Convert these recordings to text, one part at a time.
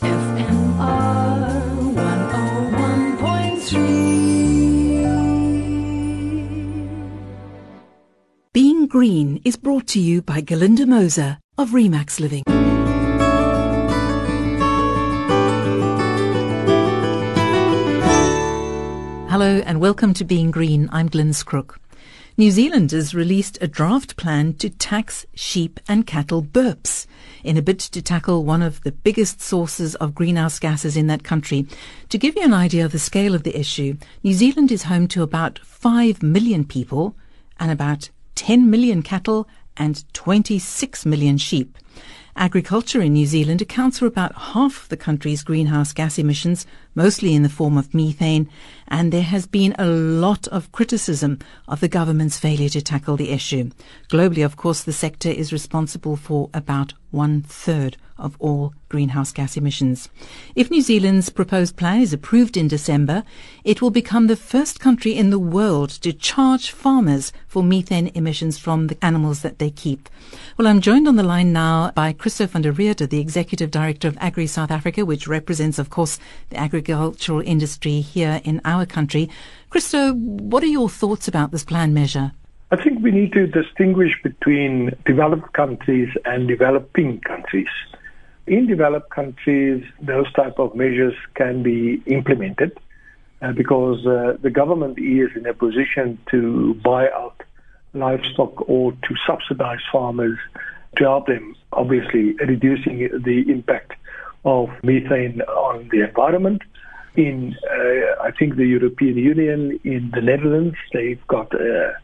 101.3. Being Green is brought to you by Galinda Moser of Remax Living. Hello and welcome to Being Green. I'm Glynis Crook. New Zealand has released a draft plan to tax sheep and cattle burps in a bid to tackle one of the biggest sources of greenhouse gases in that country. To give you an idea of the scale of the issue, New Zealand is home to about 5 million people and about 10 million cattle and 26 million sheep. Agriculture in New Zealand accounts for about half of the country's greenhouse gas emissions, mostly in the form of methane, and there has been a lot of criticism of the government's failure to tackle the issue. Globally, of course, the sector is responsible for about one third of all greenhouse gas emissions. If New Zealand's proposed plan is approved in December, it will become the first country in the world to charge farmers for methane emissions from the animals that they keep. Well, I'm joined on the line now by Christo van der the Executive Director of Agri South Africa, which represents, of course, the agricultural industry here in our country. Christo, what are your thoughts about this plan measure? I think we need to distinguish between developed countries and developing countries. In developed countries, those type of measures can be implemented uh, because uh, the government is in a position to buy out livestock or to subsidize farmers to help them, obviously reducing the impact of methane on the environment. In, uh, I think, the European Union, in the Netherlands, they've got a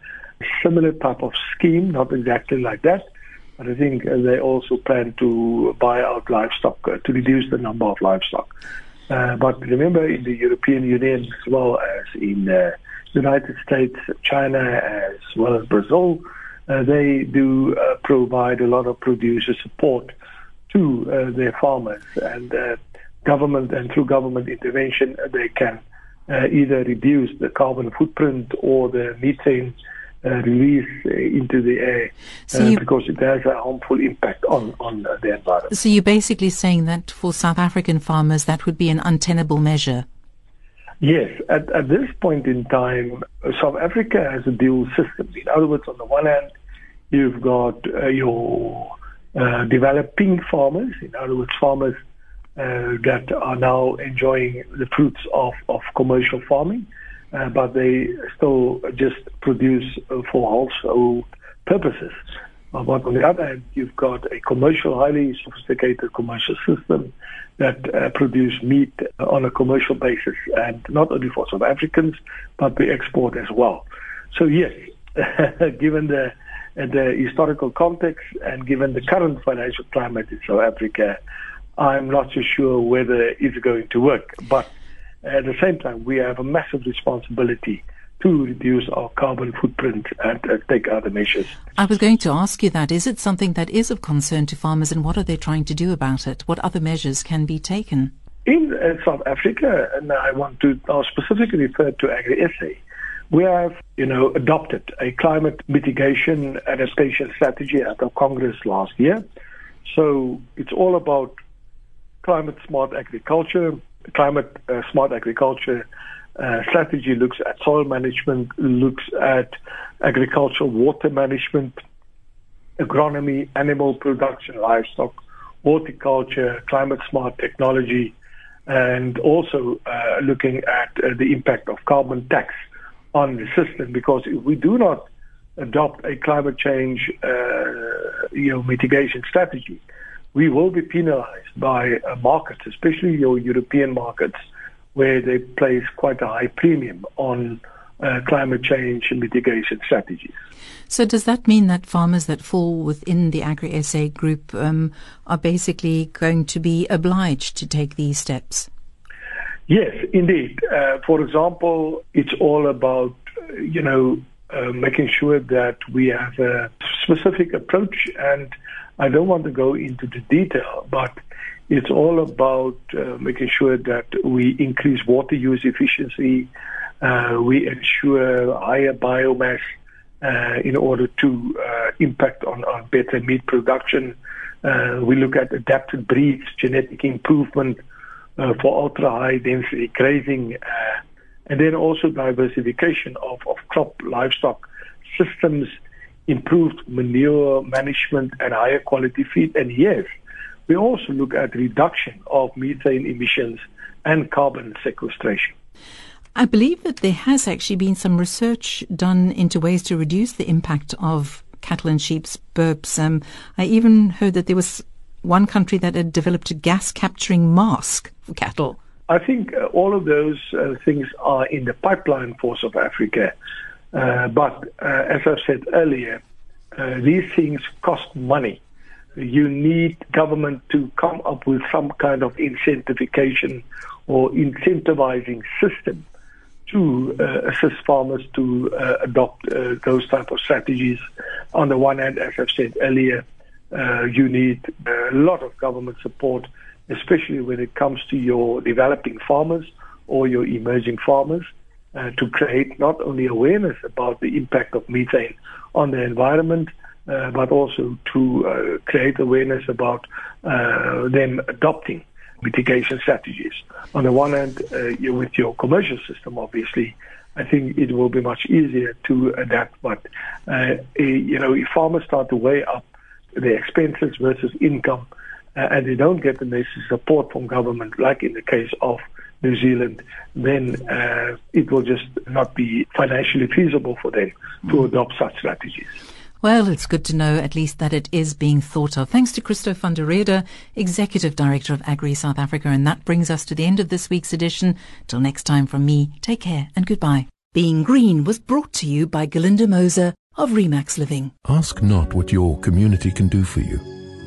similar type of scheme, not exactly like that but I think uh, they also plan to buy out livestock uh, to reduce the number of livestock. Uh, but remember, in the European Union as well as in the United States, China, as well as Brazil, uh, they do uh, provide a lot of producer support to uh, their farmers, and government and through government intervention, they can either reduce the carbon footprint or the methane uh, release uh, into the air so uh, because it has a harmful impact on, on uh, the environment. So you're basically saying that for South African farmers that would be an untenable measure? Yes, at, at this point in time, South Africa has a dual system. In other words, on the one hand, you've got uh, your uh, developing farmers, in other words, farmers that are now enjoying the fruits of, of commercial farming uh, but they still just produce uh, for household purposes. Uh, but on the other hand, you've got a commercial, highly sophisticated commercial system that uh, produce meat on a commercial basis, and not only for South Africans, but we export as well. So yes, given the the historical context and given the current financial climate in South Africa, I'm not so sure whether it's going to work. But at the same time, we have a massive responsibility to reduce our carbon footprint and uh, take other measures. I was going to ask you that. Is it something that is of concern to farmers and what are they trying to do about it? What other measures can be taken? In uh, South Africa, and I want to I'll specifically refer to Agri-SA, we have, you know, adopted a climate mitigation and adaptation strategy at the Congress last year. So it's all about climate smart agriculture, climate uh, smart agriculture uh, strategy looks at soil management, looks at agricultural water management, agronomy, animal production, livestock, horticulture, climate smart technology, and also uh, looking at uh, the impact of carbon tax on the system. Because if we do not adopt a climate change, uh, you know, mitigation strategy, we will be penalized by uh, markets, especially your European markets, where they place quite a high premium on uh, climate change and mitigation strategies. So, does that mean that farmers that fall within the Agri SA group um, are basically going to be obliged to take these steps? Yes, indeed. Uh, for example, it's all about, you know, uh, making sure that we have a specific approach and I don't want to go into the detail, but it's all about uh, making sure that we increase water use efficiency, uh, we ensure higher biomass uh, in order to uh, impact on, on better meat production. Uh, we look at adapted breeds, genetic improvement uh, for ultra high density grazing, and then also diversification of, of crop livestock systems, improved manure management, and higher quality feed. And yes, we also look at reduction of methane emissions and carbon sequestration. I believe that there has actually been some research done into ways to reduce the impact of cattle and sheep's burps. Um, I even heard that there was one country that had developed a gas capturing mask for cattle. I think uh, all of those uh, things are in the pipeline for South Africa. Uh, but uh, as I said earlier, uh, these things cost money. You need government to come up with some kind of incentivization or incentivizing system to uh, assist farmers to uh, adopt uh, those type of strategies. On the one hand, as I've said earlier, you need a lot of government support, especially when it comes to your developing farmers or your emerging farmers, uh, to create not only awareness about the impact of methane on the environment, uh, but also to create awareness about them adopting mitigation strategies. On the one hand, uh, with your commercial system, obviously, I think it will be much easier to adapt. But uh, you know, if farmers start to weigh up their expenses versus income, uh, and they don't get the necessary support from government, like in the case of New Zealand, then uh, it will just not be financially feasible for them to mm. adopt such strategies. Well, it's good to know at least that it is being thought of. Thanks to Christo van der Rheede, Executive Director of Agri South Africa. And that brings us to the end of this week's edition. Till next time from me, take care and goodbye. Being Green was brought to you by Galinda Moser of Remax Living. Ask not what your community can do for you.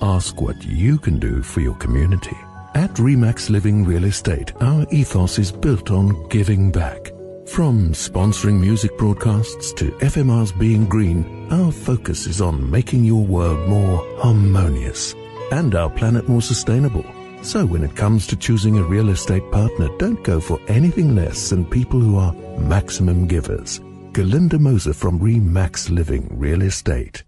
Ask what you can do for your community. At Remax Living Real Estate, our ethos is built on giving back. From sponsoring music broadcasts to FMR's Being Green, our focus is on making your world more harmonious and our planet more sustainable. So when it comes to choosing a real estate partner, don't go for anything less than people who are maximum givers. Galinda Moser from Remax Living Real Estate.